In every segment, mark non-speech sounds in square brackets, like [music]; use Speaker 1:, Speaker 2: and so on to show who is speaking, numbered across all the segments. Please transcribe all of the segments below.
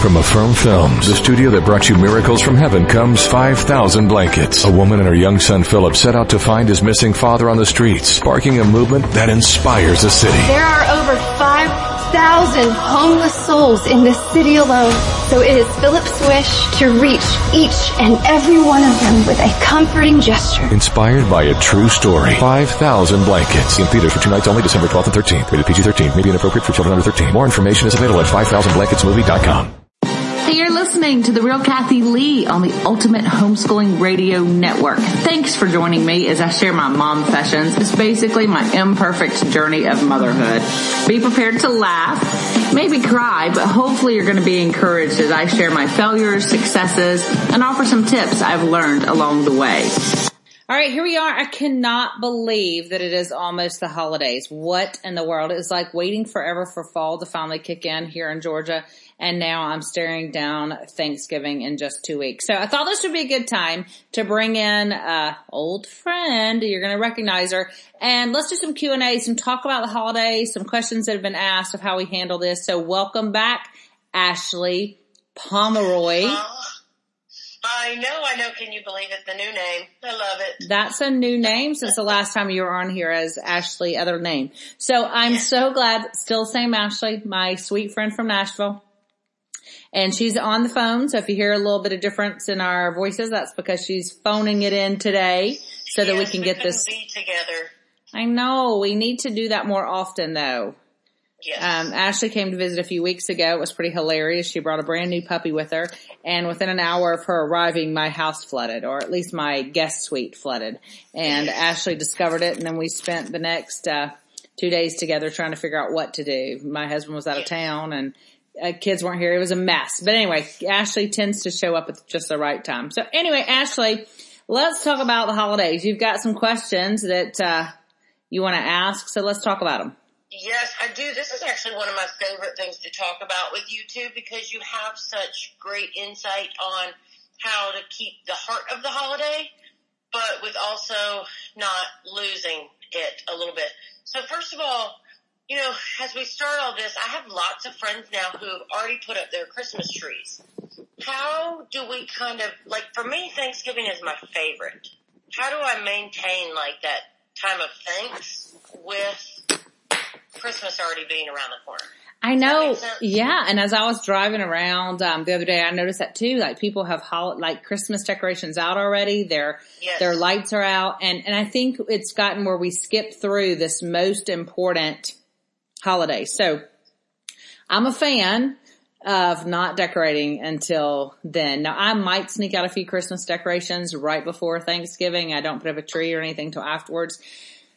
Speaker 1: From Affirm Films, the studio that brought you Miracles from Heaven, comes 5,000 Blankets. A woman and her young son Philip set out to find his missing father on the streets, sparking a movement that inspires a city.
Speaker 2: There are over 5,000 homeless souls in this city alone. So it is Philip's wish to reach each and every one of them with a comforting gesture.
Speaker 1: Inspired by a true story. 5,000 Blankets. In theaters for two nights only, December 12th and 13th. Rated PG-13. May be inappropriate for children under 13. More information is available at 5000blanketsmovie.com.
Speaker 3: Listening to The Real Kathy Lee on the Ultimate Homeschooling Radio Network. Thanks for joining me as I share my mom sessions. It's basically my imperfect journey of motherhood. Be prepared to laugh, maybe cry, but hopefully you're going to be encouraged as I share my failures, successes, and offer some tips I've learned along the way. All right, here we are. I cannot believe that it is almost the holidays. What in the world? It's like waiting forever for fall to finally kick in here in Georgia. And now I'm staring down Thanksgiving in just two weeks. So I thought this would be a good time to bring in a old friend. You're going to recognize her and let's do some Q and A, some talk about the holidays, some questions that have been asked of how we handle this. So welcome back, Ashley Pomeroy.
Speaker 4: Oh, I know, I know. Can you believe it? The new name. I love it.
Speaker 3: That's a new name since the last time you were on here as Ashley, other name. So I'm so glad, still same Ashley, my sweet friend from Nashville. And she's on the phone, so if you hear a little bit of difference in our voices, that's because she's phoning it in today so that we can
Speaker 4: we
Speaker 3: get this.
Speaker 4: Be together.
Speaker 3: I know, we need to do that more often though.
Speaker 4: Yes.
Speaker 3: Um, Ashley came to visit a few weeks ago. It was pretty hilarious. She brought a brand new puppy with her and within an hour of her arriving, my house flooded or at least my guest suite flooded and Ashley discovered it and then we spent the next, uh, two days together trying to figure out what to do. My husband was out of town and uh, kids weren't here. It was a mess. But anyway, Ashley tends to show up at just the right time. So anyway, Ashley, let's talk about the holidays. You've got some questions that, uh, you want to ask. So let's talk about them.
Speaker 4: Yes, I do. This is actually one of my favorite things to talk about with you too because you have such great insight on how to keep the heart of the holiday, but with also not losing it a little bit. So first of all, you know, as we start all this, I have lots of friends now who have already put up their Christmas trees. How do we kind of, like for me, Thanksgiving is my favorite. How do I maintain like that time of thanks with Christmas already being around the corner?
Speaker 3: I know. Yeah. And as I was driving around, um, the other day, I noticed that too. Like people have hol- like Christmas decorations out already. Their,
Speaker 4: Yes.
Speaker 3: their lights are out. And, and I think it's gotten where we skip through this most important holiday. So I'm a fan of not decorating until then. Now I might sneak out a few Christmas decorations right before Thanksgiving. I don't put up a tree or anything till afterwards.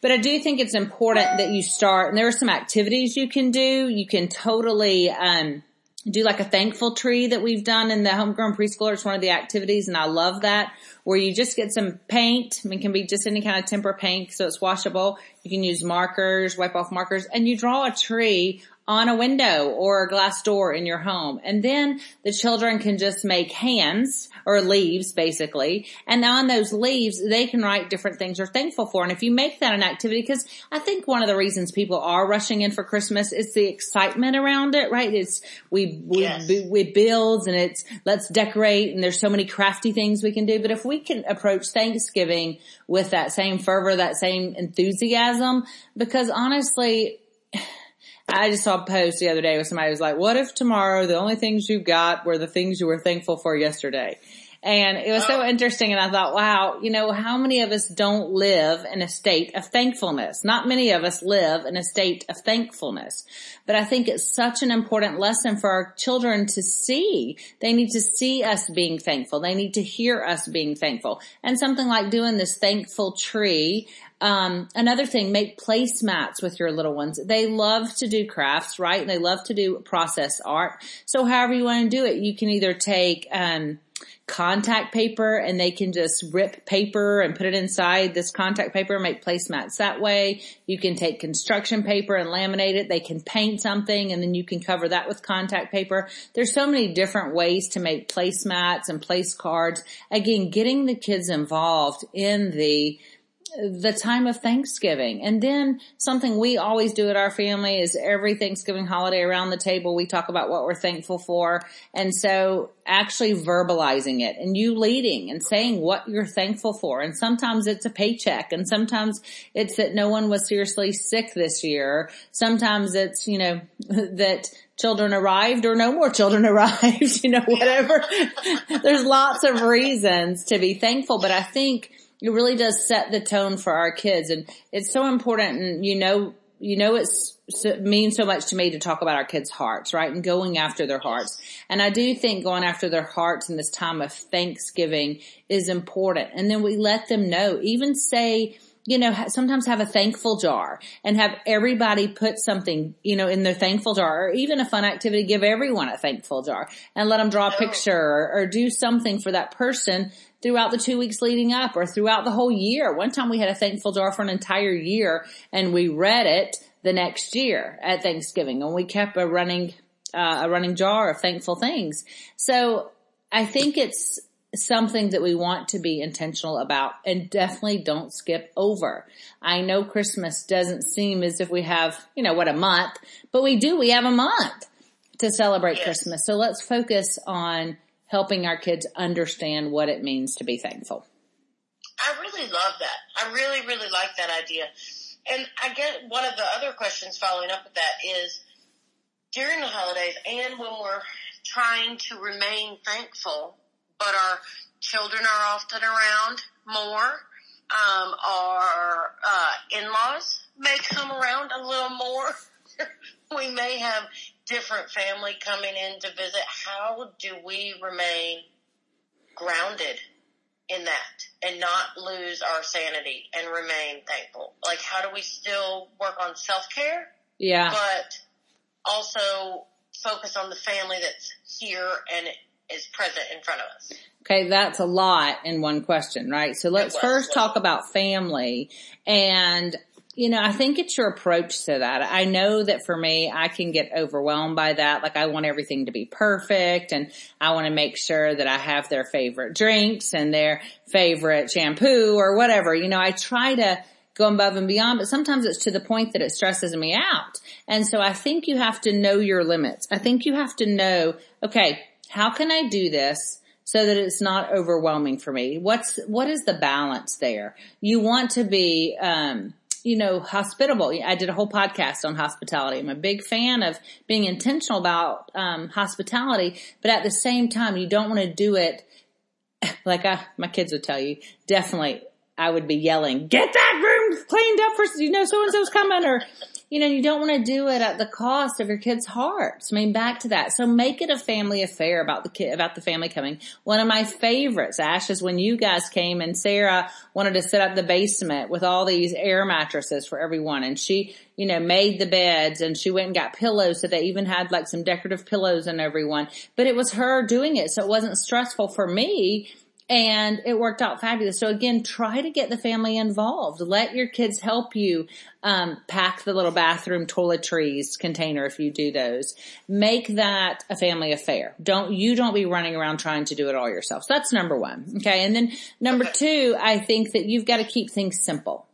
Speaker 3: But I do think it's important that you start, and there are some activities you can do. You can totally, um, do like a thankful tree that we've done in the homegrown preschooler. It's one of the activities and I love that where you just get some paint. I mean, it can be just any kind of tempera paint so it's washable. You can use markers, wipe off markers and you draw a tree on a window or a glass door in your home. And then the children can just make hands or leaves basically. And on those leaves, they can write different things they're thankful for. And if you make that an activity, because I think one of the reasons people are rushing in for Christmas is the excitement around it, right? It's, we, we,
Speaker 4: Yes.
Speaker 3: we builds and it's, let's decorate and there's so many crafty things we can do. But if we can approach Thanksgiving with that same fervor, that same enthusiasm, because honestly, I just saw a post the other day where somebody was like, what if tomorrow the only things you got were the things you were thankful for yesterday? And it was so oh. interesting and I thought, wow, you know, how many of us don't live in a state of thankfulness? Not many of us live in a state of thankfulness. But I think it's such an important lesson for our children to see. They need to see us being thankful. They need to hear us being thankful. And something like doing this thankful tree um, another thing, make placemats with your little ones. They love to do crafts, right? And they love to do process art. So however you want to do it, you can either take, um, contact paper and they can just rip paper and put it inside this contact paper make placemats that way. You can take construction paper and laminate it. They can paint something and then you can cover that with contact paper. There's so many different ways to make placemats and place cards. Again, getting the kids involved in the the time of Thanksgiving. And then something we always do at our family is every Thanksgiving holiday around the table, we talk about what we're thankful for. And so actually verbalizing it and you leading and saying what you're thankful for. And sometimes it's a paycheck and sometimes it's that no one was seriously sick this year. Sometimes it's, you know, [laughs] that children arrived or no more children [laughs] arrived, you know, whatever. [laughs] There's lots of reasons to be thankful, but I think it really does set the tone for our kids. And it's so important. And you know, you know, it's, it means so much to me to talk about our kids' hearts, right? And going after their hearts. And I do think going after their hearts in this time of Thanksgiving is important. And then we let them know, even say, you know, sometimes have a thankful jar and have everybody put something, you know, in their thankful jar or even a fun activity, give everyone a thankful jar and let them draw a picture or, or do something for that person throughout the two weeks leading up or throughout the whole year. One time we had a thankful jar for an entire year and we read it the next year at Thanksgiving and we kept a running, uh, a running jar of thankful things. So I think it's something that we want to be intentional about and definitely don't skip over. I know Christmas doesn't seem as if we have, you know, what a month, but we do. We have a month to celebrate yes. Christmas. So let's focus on helping our kids understand what it means to be thankful.
Speaker 4: I really love that. I really, really like that idea. And I get one of the other questions following up with that is during the holidays and when we're trying to remain thankful, but our children are often around more, um, our uh, in-laws may come around a little more. [laughs] we may have different family coming in to visit, how do we remain grounded in that and not lose our sanity and remain thankful? Like, how do we still work on self care?
Speaker 3: Yeah.
Speaker 4: But also focus on the family that's here and is present in front of us.
Speaker 3: Okay, that's a lot in one question, right? So let's first talk about family and you know, I think it's your approach to that. I know that for me, I can get overwhelmed by that. Like I want everything to be perfect and I want to make sure that I have their favorite drinks and their favorite shampoo or whatever. You know, I try to go above and beyond, but sometimes it's to the point that it stresses me out. And so I think you have to know your limits. I think you have to know, okay, how can I do this? so that it's not overwhelming for me. What's what is the balance there? You want to be um, you know, hospitable. I did a whole podcast on hospitality. I'm a big fan of being intentional about um, hospitality, but at the same time, you don't want to do it [laughs] like I, my kids would tell you. Definitely, I would be yelling, "Get that room cleaned up for you know so and so's coming," or you know, you don't want to do it at the cost of your kids' hearts. I mean, back to that. So make it a family affair about the kid, about the family coming. One of my favorites, Ash, is when you guys came and Sarah wanted to set up the basement with all these air mattresses for everyone. And she, you know, made the beds and she went and got pillows. So they even had like some decorative pillows in everyone, but it was her doing it. So it wasn't stressful for me and it worked out fabulous. So again, try to get the family involved. Let your kids help you um, pack the little bathroom toiletries container if you do those. Make that a family affair. Don't you don't be running around trying to do it all yourself. So that's number one. Okay, and then number two, I think that you've got to keep things simple.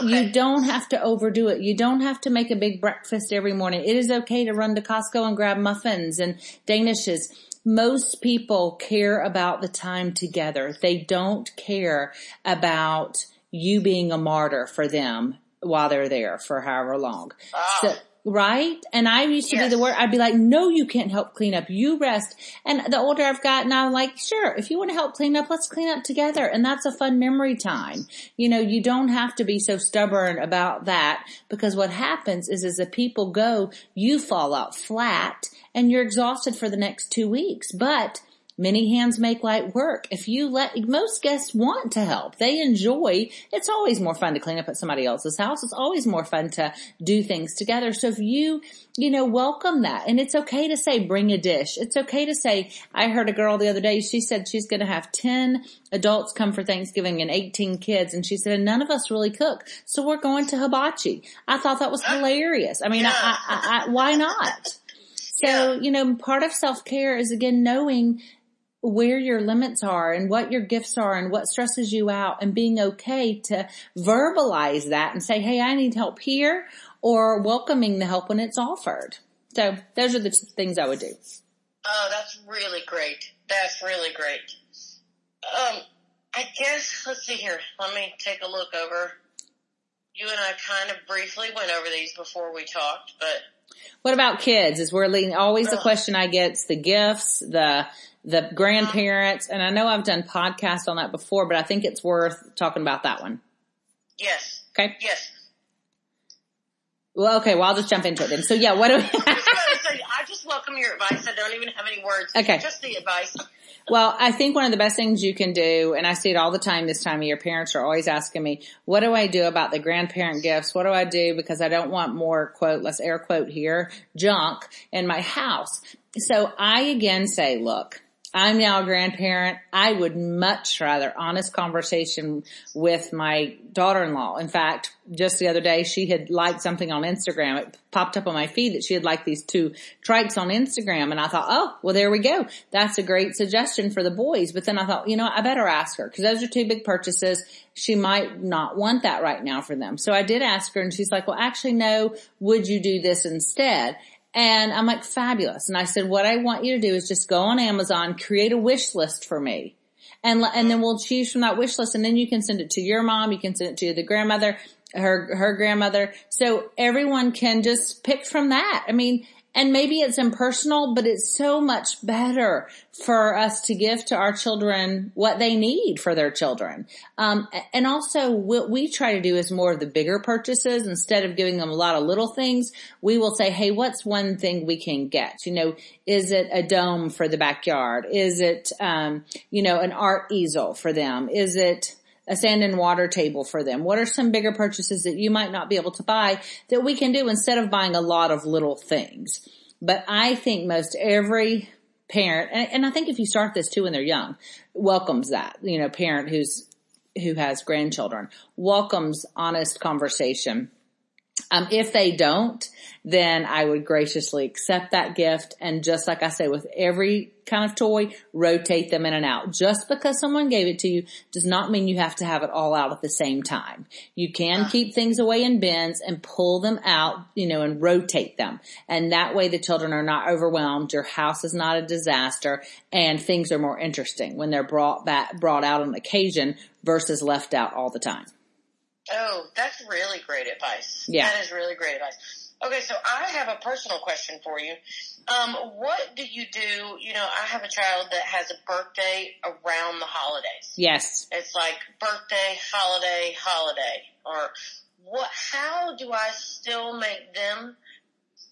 Speaker 3: Okay. You don't have to overdo it. You don't have to make a big breakfast every morning. It is okay to run to Costco and grab muffins and danishes most people care about the time together. They don't care about you being a martyr for them while they're there for however long. Oh. So, right? And I used to yes. be the word, I'd be like, no, you can't help clean up. You rest. And the older I've gotten, I'm like, sure, if you want to help clean up, let's clean up together. And that's a fun memory time. You know, you don't have to be so stubborn about that because what happens is as the people go, you fall out flat and you're exhausted for the next two weeks. But Many hands make light work. If you let, most guests want to help. They enjoy, it's always more fun to clean up at somebody else's house. It's always more fun to do things together. So if you, you know, welcome that and it's okay to say bring a dish. It's okay to say, I heard a girl the other day, she said she's going to have 10 adults come for Thanksgiving and 18 kids. And she said, none of us really cook. So we're going to hibachi. I thought that was hilarious. I mean, yeah. I, I, I, why not? So, you know, part of self-care is again knowing where your limits are and what your gifts are and what stresses you out and being okay to verbalize that and say, Hey, I need help here or welcoming the help when it's offered. So those are the things I would do.
Speaker 4: Oh, that's really great. That's really great. Um, I guess, let's see here. Let me take a look over. You and I kind of briefly went over these before we talked, but.
Speaker 3: What about kids? Is we're leading, always the question I get is the gifts, the, the uh-huh. grandparents, and I know I've done podcasts on that before, but I think it's worth talking about that one.
Speaker 4: Yes.
Speaker 3: Okay.
Speaker 4: Yes.
Speaker 3: Well, okay. Well, I'll just jump into it then. So yeah, what do we? [laughs] [laughs]
Speaker 4: I just welcome your advice. I don't even have any words.
Speaker 3: Okay.
Speaker 4: Just the advice.
Speaker 3: Well, I think one of the best things you can do, and I see it all the time this time of year, parents are always asking me, what do I do about the grandparent gifts? What do I do? Because I don't want more quote, let's air quote here, junk in my house. So I again say, look, I'm now a grandparent. I would much rather honest conversation with my daughter-in-law. In fact, just the other day, she had liked something on Instagram. It popped up on my feed that she had liked these two trikes on Instagram. And I thought, oh, well, there we go. That's a great suggestion for the boys. But then I thought, you know, I better ask her because those are two big purchases. She might not want that right now for them. So I did ask her and she's like, well, actually, no, would you do this instead? And I'm like, fabulous. And I said, what I want you to do is just go on Amazon, create a wish list for me. And, and then we'll choose from that wish list and then you can send it to your mom. You can send it to the grandmother, her, her grandmother. So everyone can just pick from that. I mean, and maybe it's impersonal, but it's so much better for us to give to our children what they need for their children. Um, and also what we try to do is more of the bigger purchases instead of giving them a lot of little things. We will say, Hey, what's one thing we can get? You know, is it a dome for the backyard? Is it, um, you know, an art easel for them? Is it, a sand and water table for them? What are some bigger purchases that you might not be able to buy that we can do instead of buying a lot of little things? But I think most every parent, and, and I think if you start this too when they're young, welcomes that, you know, parent who's, who has grandchildren welcomes honest conversation um, if they don't, then I would graciously accept that gift. And just like I say, with every kind of toy, rotate them in and out. Just because someone gave it to you does not mean you have to have it all out at the same time. You can keep things away in bins and pull them out, you know, and rotate them. And that way the children are not overwhelmed. Your house is not a disaster and things are more interesting when they're brought back, brought out on occasion versus left out all the time.
Speaker 4: Oh, that's really great advice.
Speaker 3: Yeah.
Speaker 4: That is really great advice. Okay, so I have a personal question for you. Um, what do you do? You know, I have a child that has a birthday around the holidays.
Speaker 3: Yes.
Speaker 4: It's like birthday, holiday, holiday, or what, how do I still make them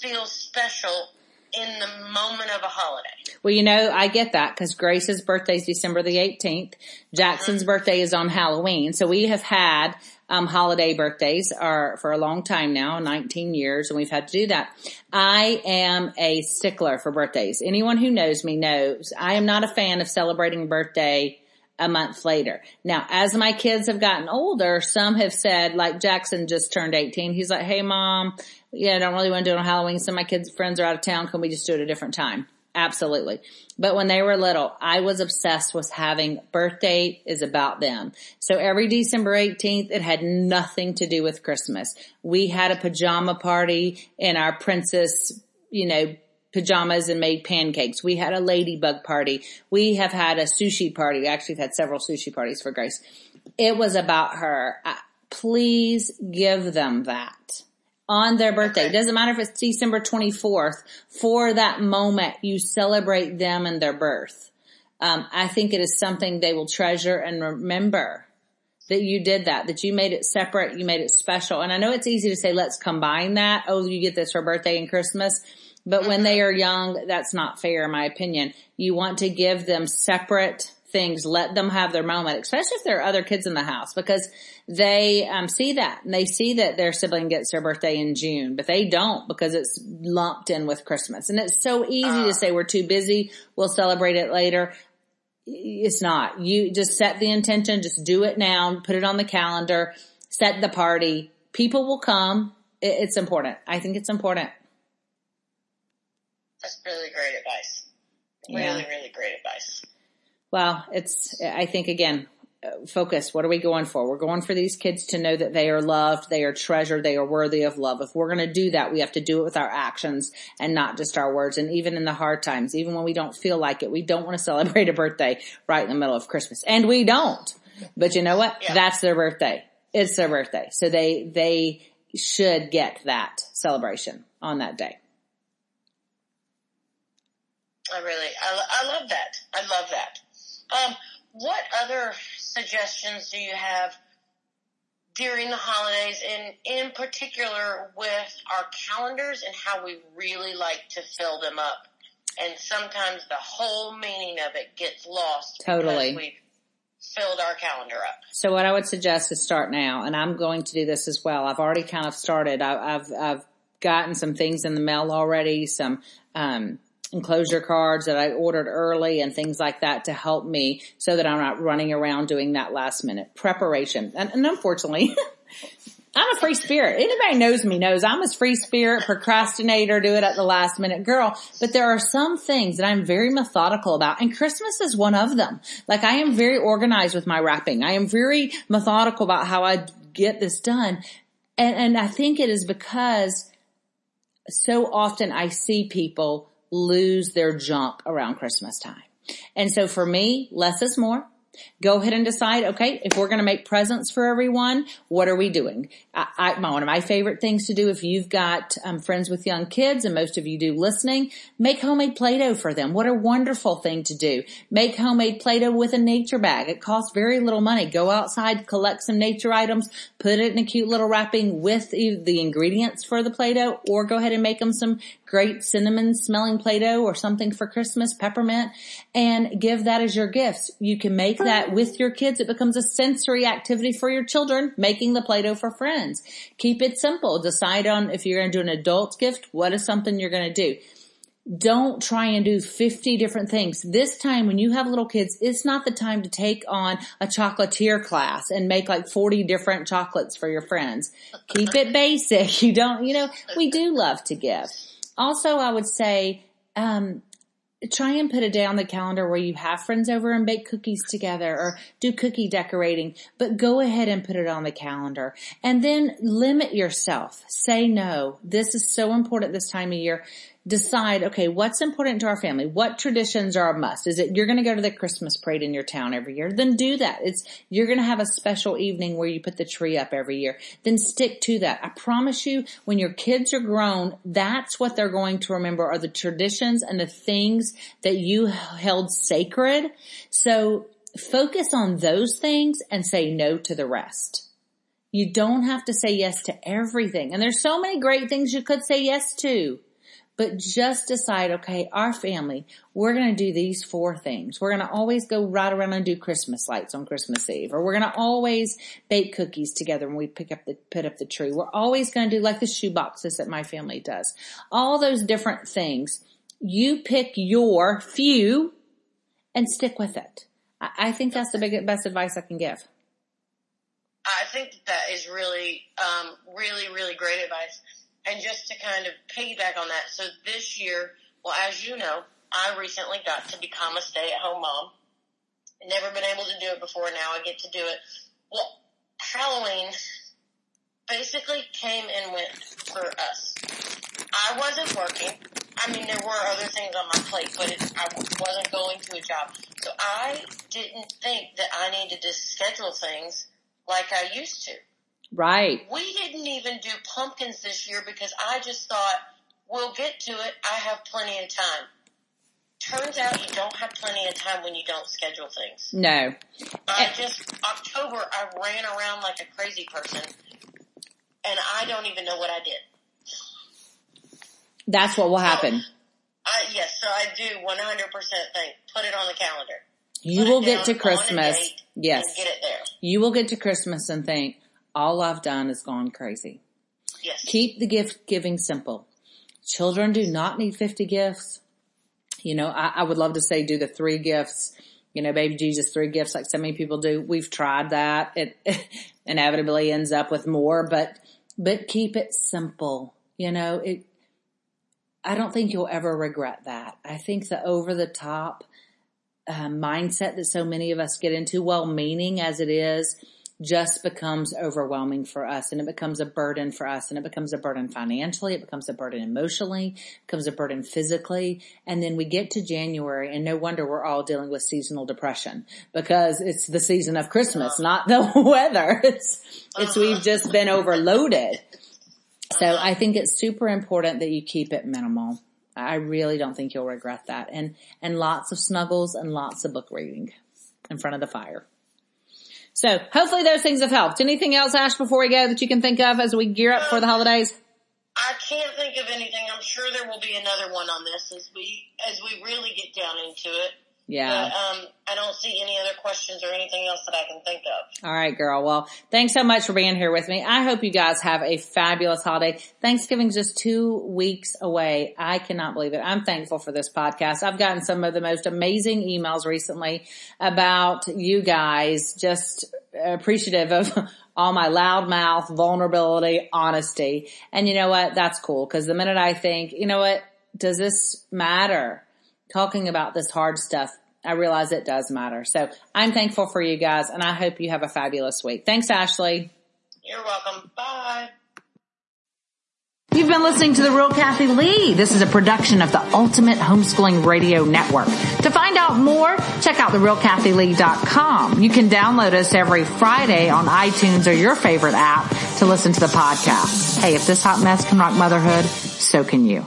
Speaker 4: feel special in the moment of a holiday.
Speaker 3: Well, you know, I get that because Grace's birthday is December the 18th. Jackson's mm-hmm. birthday is on Halloween. So we have had um, holiday birthdays are for a long time now, 19 years, and we've had to do that. I am a stickler for birthdays. Anyone who knows me knows I am not a fan of celebrating birthday a month later. Now, as my kids have gotten older, some have said, like Jackson just turned 18. He's like, Hey mom, yeah, I don't really want to do it on Halloween. Some of my kids' friends are out of town. Can we just do it a different time? Absolutely. But when they were little, I was obsessed with having birthday is about them. So every December 18th, it had nothing to do with Christmas. We had a pajama party in our princess, you know, pajamas and made pancakes. We had a ladybug party. We have had a sushi party. We actually had several sushi parties for Grace. It was about her. please give them that on their birthday. It doesn't matter if it's December 24th. For that moment, you celebrate them and their birth. Um, I think it is something they will treasure and remember that you did that, that you made it separate, you made it special. And I know it's easy to say, let's combine that. Oh, you get this for birthday and Christmas. But when they are young, that's not fair in my opinion. You want to give them separate things, let them have their moment, especially if there are other kids in the house because they um, see that and they see that their sibling gets their birthday in June, but they don't because it's lumped in with Christmas. And it's so easy uh, to say we're too busy. We'll celebrate it later. It's not. You just set the intention, just do it now, put it on the calendar, set the party. People will come. It's important. I think it's important.
Speaker 4: That's really great advice. Really, really great advice.
Speaker 3: Well, it's, I think again, focus. What are we going for? We're going for these kids to know that they are loved, they are treasured, they are worthy of love. If we're going to do that, we have to do it with our actions and not just our words. And even in the hard times, even when we don't feel like it, we don't want to celebrate a birthday right in the middle of Christmas. And we don't. But you know what? Yeah. That's their birthday. It's their birthday. So they, they should get that celebration on that day.
Speaker 4: I really, I, I love that. I love that. Um, what other suggestions do you have during the holidays and in particular with our calendars and how we really like to fill them up? And sometimes the whole meaning of it gets lost.
Speaker 3: Totally.
Speaker 4: we've filled our calendar up.
Speaker 3: So what I would suggest is start now, and I'm going to do this as well. I've already kind of started. I, I've, I've gotten some things in the mail already, some, um, enclosure cards that I ordered early and things like that to help me so that I'm not running around doing that last minute preparation. And, and unfortunately, [laughs] I'm a free spirit. Anybody knows me knows I'm a free spirit, procrastinator, do it at the last minute girl. But there are some things that I'm very methodical about and Christmas is one of them. Like I am very organized with my wrapping. I am very methodical about how I get this done. And, and I think it is because so often I see people lose their junk around Christmas time. And so for me, less is more. Go ahead and decide, okay, if we're going to make presents for everyone, what are we doing? I, I, one of my favorite things to do if you've got um, friends with young kids, and most of you do listening, make homemade Play-Doh for them. What a wonderful thing to do. Make homemade Play-Doh with a nature bag. It costs very little money. Go outside, collect some nature items, put it in a cute little wrapping with the ingredients for the Play-Doh, or go ahead and make them some great cinnamon smelling Play-Doh or something for Christmas, peppermint, and give that as your gifts. You can make that with your kids. It becomes a sensory activity for your children, making the Play-Doh for friends. Keep it simple. Decide on if you're going to do an adult gift, what is something you're going to do don't try and do 50 different things. This time when you have little kids, it's not the time to take on a chocolatier class and make like 40 different chocolates for your friends. Keep it basic. [laughs] You don't, you know, we do love to give. Also, I would say, um, try and put a day on the calendar where you have friends over and bake cookies together or do cookie decorating, but go ahead and put it on the calendar and then limit yourself. Say no. This is so important this time of year decide, okay, what's important to our family? What traditions are a must? Is it you're going to go to the Christmas parade in your town every year? Then do that. It's, you're going to have a special evening where you put the tree up every year. Then stick to that. I promise you, when your kids are grown, that's what they're going to remember are the traditions and the things that you held sacred. So focus on those things and say no to the rest. You don't have to say yes to everything. And there's so many great things you could say yes to but just decide, okay, our family, we're going to do these four things. We're going to always go right around and do Christmas lights on Christmas Eve, or we're going to always bake cookies together when we pick up the, put up the tree. We're always going to do like the shoe boxes that my family does. All those different things. You pick your few and stick with it. I, I think that's the big, best advice I can give.
Speaker 4: I think that is really, um, really, really great advice. And just to kind of piggyback on that, so this year, well, as you know, I recently got to become a stay-at-home mom. Never been able to do it before. Now I get to do it. Well, Halloween basically came and went for us. I wasn't working. I mean, there were other things on my plate, but it, I wasn't going to a job. So I didn't think that I needed to schedule things like I used to.
Speaker 3: Right.
Speaker 4: We didn't even do pumpkins this year because I just thought, we'll get to it. I have plenty of time. Turns out you don't have plenty of time when you don't schedule things.
Speaker 3: No.
Speaker 4: I just, October, I ran around like a crazy person and I don't even know what I did.
Speaker 3: That's what will happen. So,
Speaker 4: I, yes, so I do 100% think, put it on the calendar.
Speaker 3: You put will get to Christmas. Yes.
Speaker 4: get it there.
Speaker 3: You will get to Christmas and think, all I've done is gone crazy.
Speaker 4: Yes.
Speaker 3: Keep the gift giving simple. Children do not need 50 gifts. You know, I, I would love to say do the three gifts, you know, baby Jesus three gifts like so many people do. We've tried that. It, it [laughs] inevitably ends up with more, but, but keep it simple. You know, it, I don't think you'll ever regret that. I think the over the top uh, mindset that so many of us get into, well meaning as it is, just becomes overwhelming for us and it becomes a burden for us and it becomes a burden financially. It becomes a burden emotionally, it becomes a burden physically. And then we get to January and no wonder we're all dealing with seasonal depression because it's the season of Christmas, uh-huh. not the [laughs] weather. It's, it's, uh-huh. we've just been overloaded. So I think it's super important that you keep it minimal. I really don't think you'll regret that. And, and lots of snuggles and lots of book reading in front of the fire. So hopefully those things have helped. Anything else, Ash, before we go that you can think of as we gear up for the uh, holidays?
Speaker 4: I can't think of anything. I'm sure there will be another one on this as we as we really get down into it.
Speaker 3: Yeah.
Speaker 4: But, um, I don't see any other questions or anything else that I can think of.
Speaker 3: All right, girl. Well, thanks so much for being here with me. I hope you guys have a fabulous holiday. Thanksgiving's just two weeks away. I cannot believe it. I'm thankful for this podcast. I've gotten some of the most amazing emails recently about you guys just appreciative of [laughs] all my loudmouth, vulnerability, honesty. And you know what? That's cool. Cause the minute I think, you know what? Does this matter? Talking about this hard stuff, I realize it does matter. So I'm thankful for you guys and I hope you have a fabulous week. Thanks, Ashley.
Speaker 4: You're welcome. Bye.
Speaker 3: You've been listening to The Real Kathy Lee. This is a production of the Ultimate Homeschooling Radio Network. To find out more, check out therealkathylee.com. You can download us every Friday on iTunes or your favorite app to listen to the podcast. Hey, if this hot mess can rock motherhood, so can you.